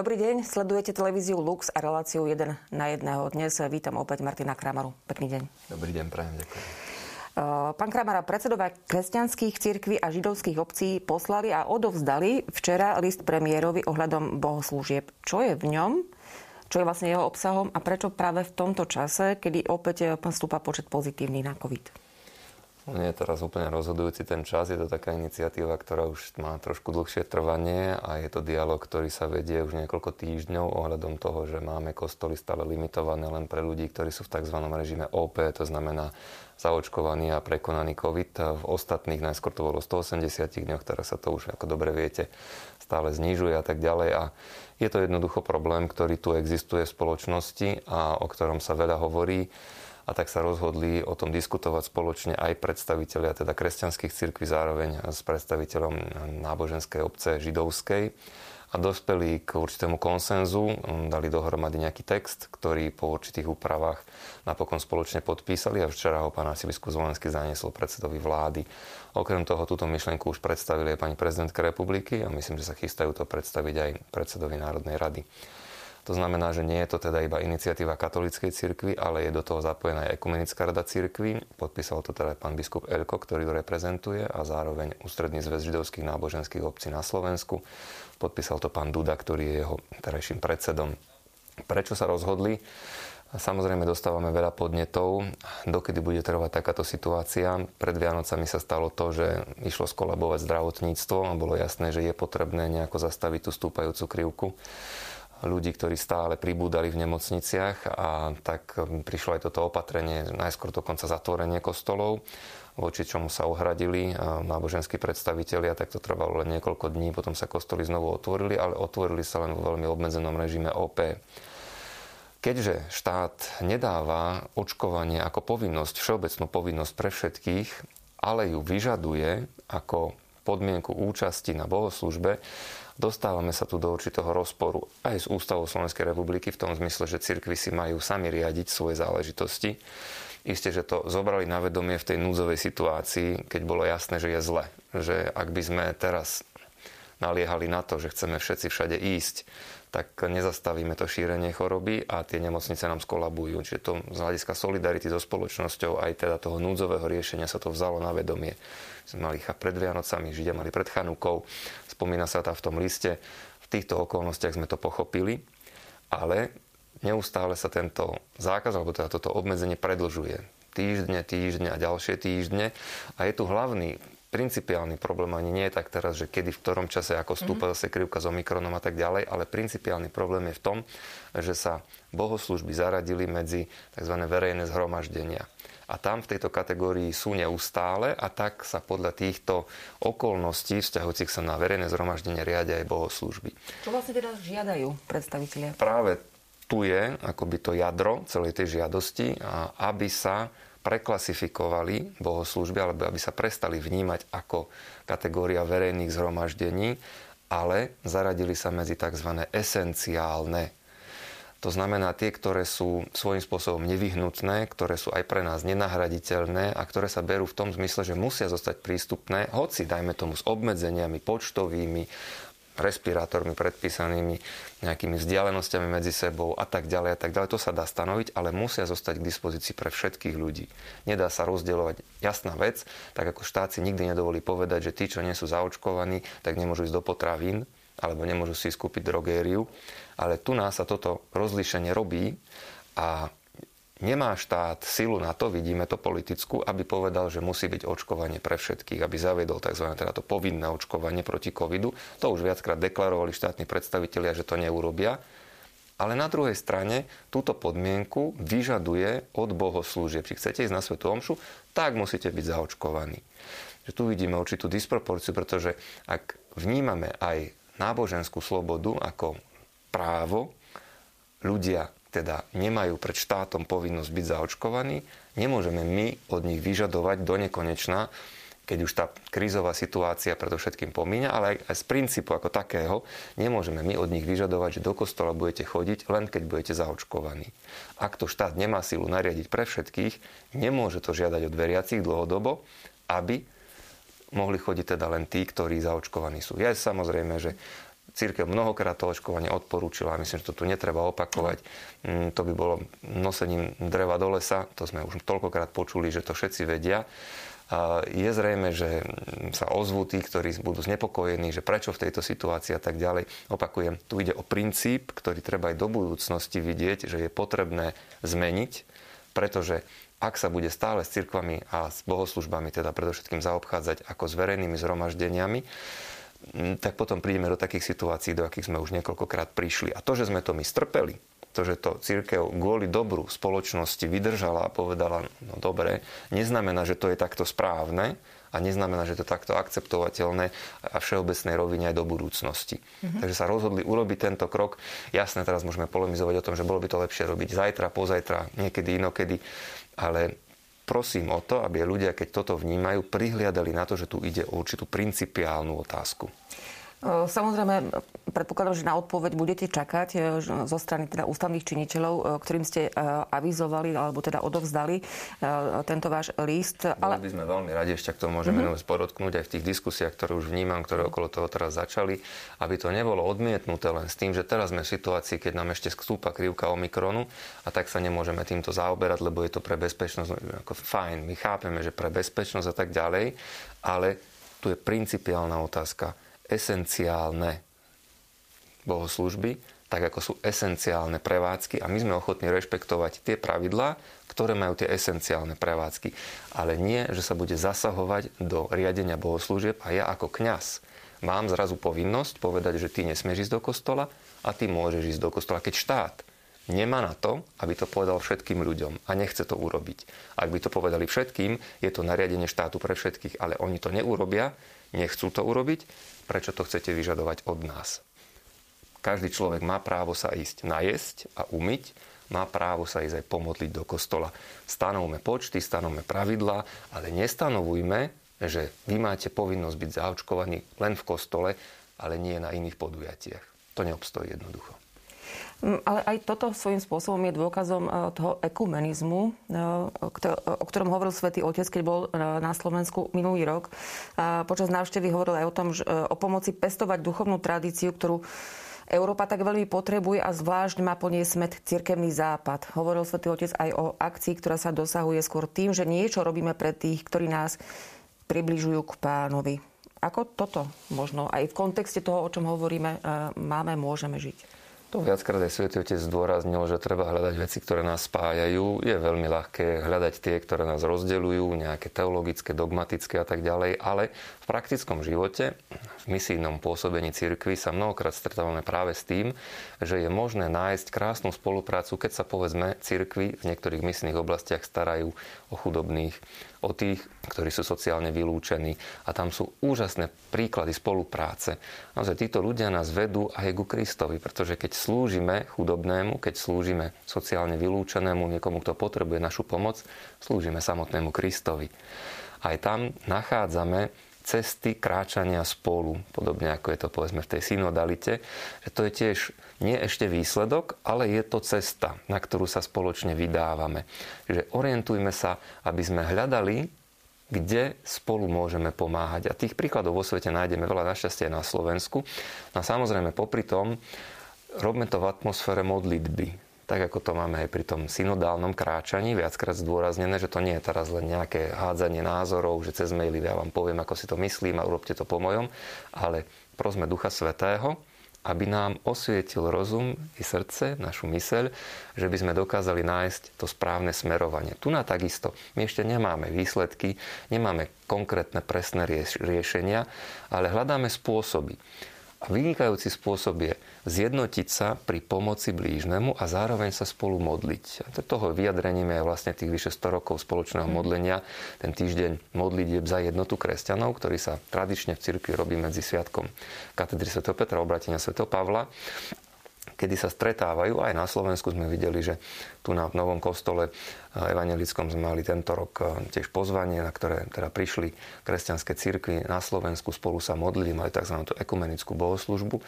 Dobrý deň, sledujete televíziu Lux a reláciu 1 na jedného. Dnes vítam opäť Martina Kramaru. Pekný deň. Dobrý deň, prajem, ďakujem. Pán Kramara, predsedovia kresťanských cirkví a židovských obcí poslali a odovzdali včera list premiérovi ohľadom bohoslúžieb. Čo je v ňom? Čo je vlastne jeho obsahom a prečo práve v tomto čase, kedy opäť stúpa počet pozitívnych na COVID? Nie je teraz úplne rozhodujúci ten čas, je to taká iniciatíva, ktorá už má trošku dlhšie trvanie a je to dialog, ktorý sa vedie už niekoľko týždňov ohľadom toho, že máme kostoly stále limitované len pre ľudí, ktorí sú v tzv. režime OP, to znamená zaočkovaný a prekonaný COVID. V ostatných, najskôr to bolo 180 dňoch, teraz sa to už, ako dobre viete, stále znižuje a tak ďalej. A je to jednoducho problém, ktorý tu existuje v spoločnosti a o ktorom sa veľa hovorí a tak sa rozhodli o tom diskutovať spoločne aj predstavitelia teda kresťanských cirkví zároveň s predstaviteľom náboženskej obce židovskej a dospeli k určitému konsenzu, dali dohromady nejaký text, ktorý po určitých úpravách napokon spoločne podpísali a včera ho pán arcibiskup Zvolenský zaniesol predsedovi vlády. Okrem toho túto myšlienku už predstavili aj pani prezidentka republiky a myslím, že sa chystajú to predstaviť aj predsedovi Národnej rady. To znamená, že nie je to teda iba iniciatíva katolíckej cirkvi, ale je do toho zapojená aj ekumenická rada cirkvi. Podpísal to teda pán biskup Elko, ktorý to reprezentuje a zároveň Ústredný zväz židovských náboženských obcí na Slovensku. Podpísal to pán Duda, ktorý je jeho terajším predsedom. Prečo sa rozhodli? Samozrejme dostávame veľa podnetov, dokedy bude trvať takáto situácia. Pred Vianocami sa stalo to, že išlo skolabovať zdravotníctvo a bolo jasné, že je potrebné nejako zastaviť tú stúpajúcu krivku ľudí, ktorí stále pribúdali v nemocniciach a tak um, prišlo aj toto opatrenie, najskôr dokonca zatvorenie kostolov, voči čomu sa ohradili náboženskí predstavitelia, tak to trvalo len niekoľko dní, potom sa kostoly znovu otvorili, ale otvorili sa len vo veľmi obmedzenom režime OP. Keďže štát nedáva očkovanie ako povinnosť, všeobecnú povinnosť pre všetkých, ale ju vyžaduje ako podmienku účasti na bohoslužbe, dostávame sa tu do určitého rozporu aj s Ústavou Slovenskej republiky v tom zmysle, že cirkvy si majú sami riadiť svoje záležitosti. Isté, že to zobrali na vedomie v tej núdzovej situácii, keď bolo jasné, že je zle. Že ak by sme teraz naliehali na to, že chceme všetci všade ísť, tak nezastavíme to šírenie choroby a tie nemocnice nám skolabujú. Čiže to z hľadiska solidarity so spoločnosťou aj teda toho núdzového riešenia sa to vzalo na vedomie. Sme mali pred Vianocami, Židia mali pred Chanukou, spomína sa tam v tom liste. V týchto okolnostiach sme to pochopili, ale neustále sa tento zákaz, alebo teda toto obmedzenie predlžuje. Týždne, týždne a ďalšie týždne. A je tu hlavný principiálny problém ani nie je tak teraz, že kedy, v ktorom čase, ako stúpa mm-hmm. zase krivka s Omikronom a tak ďalej, ale principiálny problém je v tom, že sa bohoslužby zaradili medzi tzv. verejné zhromaždenia. A tam v tejto kategórii sú neustále a tak sa podľa týchto okolností vzťahujúcich sa na verejné zhromaždenie riadia aj bohoslužby. Čo vlastne teda žiadajú predstavitelia? Práve tu je akoby to jadro celej tej žiadosti, aby sa preklasifikovali bohoslužby, alebo aby sa prestali vnímať ako kategória verejných zhromaždení, ale zaradili sa medzi tzv. esenciálne. To znamená tie, ktoré sú svojím spôsobom nevyhnutné, ktoré sú aj pre nás nenahraditeľné a ktoré sa berú v tom zmysle, že musia zostať prístupné, hoci dajme tomu s obmedzeniami počtovými, respirátormi predpísanými, nejakými vzdialenosťami medzi sebou a tak ďalej a tak ďalej. To sa dá stanoviť, ale musia zostať k dispozícii pre všetkých ľudí. Nedá sa rozdielovať jasná vec, tak ako štát si nikdy nedovolí povedať, že tí, čo nie sú zaočkovaní, tak nemôžu ísť do potravín alebo nemôžu si skúpiť drogériu. Ale tu nás sa toto rozlíšenie robí a Nemá štát silu na to, vidíme to politickú, aby povedal, že musí byť očkovanie pre všetkých, aby zaviedol tzv. Teda to povinné očkovanie proti covidu. To už viackrát deklarovali štátni predstavitelia, že to neurobia. Ale na druhej strane túto podmienku vyžaduje od bohoslúžieb. Či chcete ísť na Svetu Omšu, tak musíte byť zaočkovaní. Že tu vidíme určitú disproporciu, pretože ak vnímame aj náboženskú slobodu ako právo, ľudia teda nemajú pred štátom povinnosť byť zaočkovaní, nemôžeme my od nich vyžadovať do nekonečna, keď už tá krízová situácia predovšetkým pomíňa, ale aj, aj z princípu ako takého nemôžeme my od nich vyžadovať, že do kostola budete chodiť len keď budete zaočkovaní. Ak to štát nemá silu nariadiť pre všetkých, nemôže to žiadať od veriacich dlhodobo, aby mohli chodiť teda len tí, ktorí zaočkovaní sú. Je samozrejme, že Církev mnohokrát to očkovanie odporúčila, myslím, že to tu netreba opakovať. Mm, to by bolo nosením dreva do lesa, to sme už toľkokrát počuli, že to všetci vedia. Je zrejme, že sa ozvú tí, ktorí budú znepokojení, že prečo v tejto situácii a tak ďalej. Opakujem, tu ide o princíp, ktorý treba aj do budúcnosti vidieť, že je potrebné zmeniť, pretože ak sa bude stále s cirkvami a s bohoslužbami teda predovšetkým zaobchádzať ako s verejnými zhromaždeniami, tak potom prídeme do takých situácií, do akých sme už niekoľkokrát prišli. A to, že sme to my strpeli, to, že to církev kvôli dobru spoločnosti vydržala a povedala, no dobre, neznamená, že to je takto správne a neznamená, že to je takto akceptovateľné a všeobecnej rovine aj do budúcnosti. Mm-hmm. Takže sa rozhodli urobiť tento krok. Jasné, teraz môžeme polemizovať o tom, že bolo by to lepšie robiť zajtra, pozajtra, niekedy inokedy, ale prosím o to, aby ľudia, keď toto vnímajú, prihliadali na to, že tu ide o určitú principiálnu otázku. Samozrejme, predpokladám, že na odpoveď budete čakať e, zo strany teda ústavných činiteľov, e, ktorým ste avizovali alebo teda odovzdali tento váš list. Ale... Boli by sme veľmi radi, ešte k tomu môžeme mm-hmm. podotknúť aj v tých diskusiách, ktoré už vnímam, ktoré okolo toho teraz začali, aby to nebolo odmietnuté len s tým, že teraz sme v situácii, keď nám ešte stúpa krivka Omikronu a tak sa nemôžeme týmto zaoberať, lebo je to pre bezpečnosť ako fajn. My chápeme, že pre bezpečnosť a tak ďalej, ale tu je principiálna otázka esenciálne bohoslužby, tak ako sú esenciálne prevádzky a my sme ochotní rešpektovať tie pravidlá, ktoré majú tie esenciálne prevádzky. Ale nie, že sa bude zasahovať do riadenia bohoslúžieb a ja ako kňaz mám zrazu povinnosť povedať, že ty nesmieš ísť do kostola a ty môžeš ísť do kostola, keď štát nemá na to, aby to povedal všetkým ľuďom a nechce to urobiť. Ak by to povedali všetkým, je to nariadenie štátu pre všetkých, ale oni to neurobia, nechcú to urobiť, prečo to chcete vyžadovať od nás? Každý človek má právo sa ísť najesť a umyť, má právo sa ísť aj pomodliť do kostola. Stanovme počty, stanovme pravidlá, ale nestanovujme, že vy máte povinnosť byť zaočkovaní len v kostole, ale nie na iných podujatiach. To neobstojí jednoducho. Mm, ale aj toto svojím spôsobom je dôkazom e, toho ekumenizmu, e, o ktorom hovoril svätý Otec, keď bol e, na Slovensku minulý rok. Počas návštevy hovoril aj o tom, že o pomoci pestovať duchovnú tradíciu, ktorú Európa tak veľmi potrebuje a zvlášť má po nej smet cirkevný západ. Hovoril svätý Otec aj o akcii, ktorá sa dosahuje skôr tým, že niečo robíme pre tých, ktorí nás približujú k pánovi. Ako toto možno aj v kontexte toho, o čom hovoríme, máme, môžeme žiť? To viackrát aj Svetý Otec zdôraznil, že treba hľadať veci, ktoré nás spájajú. Je veľmi ľahké hľadať tie, ktoré nás rozdeľujú, nejaké teologické, dogmatické a tak ďalej, ale v praktickom živote, v misijnom pôsobení cirkvi sa mnohokrát stretávame práve s tým, že je možné nájsť krásnu spoluprácu, keď sa povedzme cirkvi v niektorých misijných oblastiach starajú o chudobných, o tých, ktorí sú sociálne vylúčení. A tam sú úžasné príklady spolupráce. Naozaj títo ľudia nás vedú aj ku Kristovi, pretože keď slúžime chudobnému, keď slúžime sociálne vylúčenému, niekomu, kto potrebuje našu pomoc, slúžime samotnému Kristovi. Aj tam nachádzame cesty kráčania spolu, podobne ako je to povedzme v tej synodalite, že to je tiež nie ešte výsledok, ale je to cesta, na ktorú sa spoločne vydávame. Že orientujme sa, aby sme hľadali, kde spolu môžeme pomáhať. A tých príkladov vo svete nájdeme veľa našťastie na Slovensku. No a samozrejme popri tom robme to v atmosfére modlitby tak ako to máme aj pri tom synodálnom kráčaní, viackrát zdôraznené, že to nie je teraz len nejaké hádzanie názorov, že cez maily ja vám poviem, ako si to myslím a urobte to po mojom, ale prosme Ducha Svetého, aby nám osvietil rozum i srdce, našu myseľ, že by sme dokázali nájsť to správne smerovanie. Tu na takisto. My ešte nemáme výsledky, nemáme konkrétne presné riešenia, ale hľadáme spôsoby. A vynikajúci spôsob je zjednotiť sa pri pomoci blížnemu a zároveň sa spolu modliť. A to toho vyjadrením je vlastne tých vyše 100 rokov spoločného mhm. modlenia, ten týždeň modlitieb za jednotu kresťanov, ktorý sa tradične v cirkvi robí medzi sviatkom katedry Sv. Petra, obratenia Sv. Pavla kedy sa stretávajú. Aj na Slovensku sme videli, že tu na Novom kostole eh, evangelickom sme mali tento rok eh, tiež pozvanie, na ktoré teda prišli kresťanské cirkvy na Slovensku, spolu sa modlili, mali tzv. ekumenickú bohoslužbu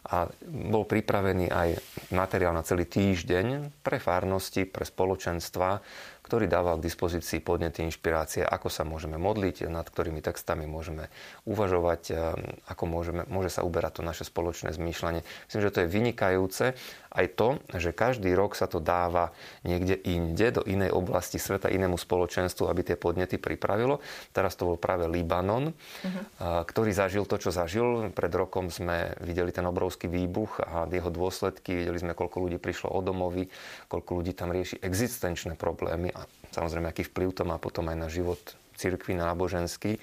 a bol pripravený aj materiál na celý týždeň pre farnosti, pre spoločenstva, ktorý dával k dispozícii podnety, inšpirácie, ako sa môžeme modliť, nad ktorými textami môžeme uvažovať, e, ako môžeme, môže sa uberať to naše spoločné zmýšľanie. Myslím, že to je vynikajúce aj to, že každý rok sa to dáva niekde inde, do inej oblasti sveta, inému spoločenstvu, aby tie podnety pripravilo. Teraz to bol práve Libanon, uh-huh. ktorý zažil to, čo zažil. Pred rokom sme videli ten obrovský výbuch a jeho dôsledky. Videli sme, koľko ľudí prišlo o domovy, koľko ľudí tam rieši existenčné problémy samozrejme, aký vplyv to má potom aj na život cirkvi náboženský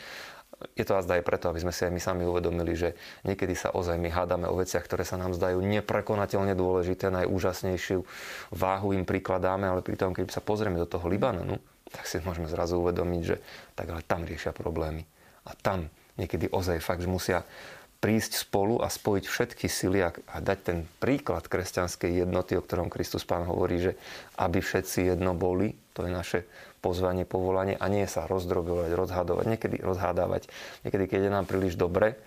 je to azda aj preto, aby sme si aj my sami uvedomili, že niekedy sa ozaj my hádame o veciach, ktoré sa nám zdajú neprekonateľne dôležité, najúžasnejšiu váhu im prikladáme, ale pritom, keď sa pozrieme do toho Libanonu, tak si môžeme zrazu uvedomiť, že tak ale tam riešia problémy. A tam niekedy ozaj fakt, že musia prísť spolu a spojiť všetky sily a, a dať ten príklad kresťanskej jednoty, o ktorom Kristus Pán hovorí, že aby všetci jedno boli, to je naše pozvanie, povolanie a nie sa rozdrobovať, rozhadovať, niekedy rozhádavať. Niekedy, keď je nám príliš dobre,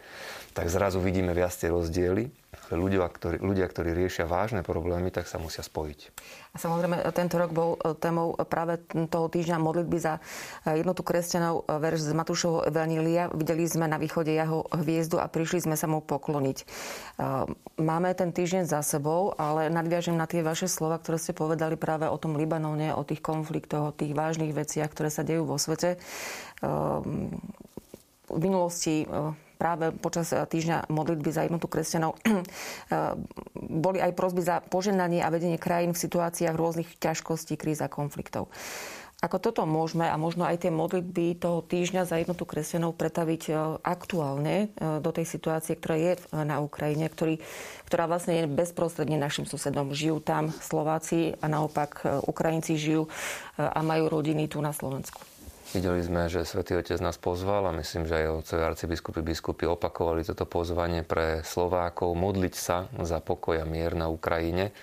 tak zrazu vidíme viac tie rozdiely ľudia, ktorí, ľudia, ktorí riešia vážne problémy, tak sa musia spojiť. A samozrejme, tento rok bol e, témou práve toho týždňa modlitby za e, jednotu kresťanov e, verš z Matúšovho Evanília. Videli sme na východe jeho hviezdu a prišli sme sa mu pokloniť. Máme ten týždeň za sebou, ale nadviažem na tie vaše slova, ktoré ste povedali práve o tom Libanone, o tých konfliktoch, o tých vážnych veciach, ktoré sa dejú vo svete. V minulosti práve počas eh, týždňa modlitby za jednotu kresťanov eh, boli aj prosby za poženanie a vedenie krajín v situáciách rôznych ťažkostí, kríz a konfliktov. Ako toto môžeme a možno aj tie modlitby toho týždňa za jednotu kresťanov pretaviť eh, aktuálne do tej situácie, ktorá je na Ukrajine, ktorý, ktorá vlastne je bezprostredne našim susedom. Žijú tam Slováci a naopak Ukrajinci žijú a majú rodiny tu na Slovensku. Videli sme, že Svetý Otec nás pozval a myslím, že aj otcovi arcibiskupy biskupy opakovali toto pozvanie pre Slovákov modliť sa za pokoj a mier na Ukrajine.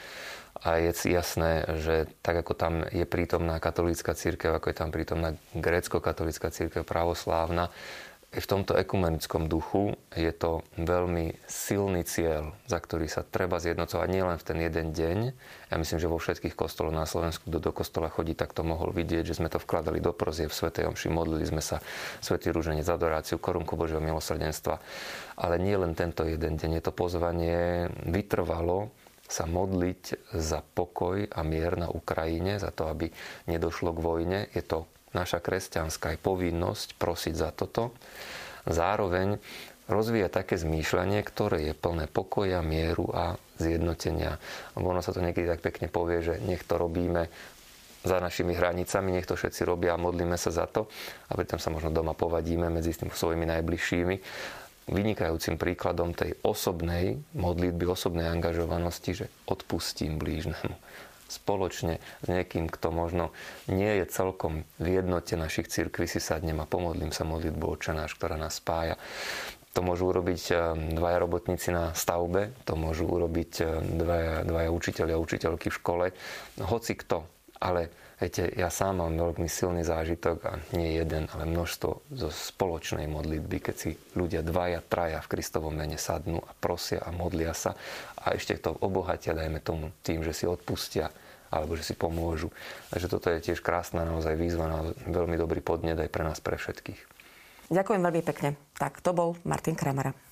A je jasné, že tak ako tam je prítomná katolícka církev, ako je tam prítomná grécko-katolícka církev pravoslávna, v tomto ekumenickom duchu je to veľmi silný cieľ, za ktorý sa treba zjednocovať nielen v ten jeden deň. Ja myslím, že vo všetkých kostoloch na Slovensku, kto do kostola chodí, tak to mohol vidieť, že sme to vkladali do prozie v Svetej Omši, modlili sme sa Svetý rúženec, adoráciu, korunku Božieho milosrdenstva. Ale nie len tento jeden deň, je to pozvanie vytrvalo sa modliť za pokoj a mier na Ukrajine, za to, aby nedošlo k vojne. Je to naša kresťanská je povinnosť prosiť za toto. Zároveň rozvíja také zmýšľanie, ktoré je plné pokoja, mieru a zjednotenia. Ono sa to niekedy tak pekne povie, že nech to robíme za našimi hranicami, nech to všetci robia a modlíme sa za to a pritom sa možno doma povadíme medzi tým svojimi najbližšími. Vynikajúcim príkladom tej osobnej modlitby, osobnej angažovanosti, že odpustím blížnemu spoločne s niekým, kto možno nie je celkom v jednote našich cirkví, si sadnem a pomodlím sa modlitbu očenáš, ktorá nás spája. To môžu urobiť eh, dvaja robotníci na stavbe, to môžu urobiť eh, dvaja, dvaja učiteľi a učiteľky v škole, hoci kto. Ale viete, ja sám mám veľmi silný zážitok a nie jeden, ale množstvo zo spoločnej modlitby, keď si ľudia dvaja, traja v Kristovom mene sadnú a prosia a modlia sa a ešte to obohatia, dajme tomu, tým, že si odpustia alebo že si pomôžu. Takže toto je tiež krásna naozaj výzva na veľmi dobrý podnet aj pre nás, pre všetkých. Ďakujem veľmi pekne. Tak to bol Martin Kramara.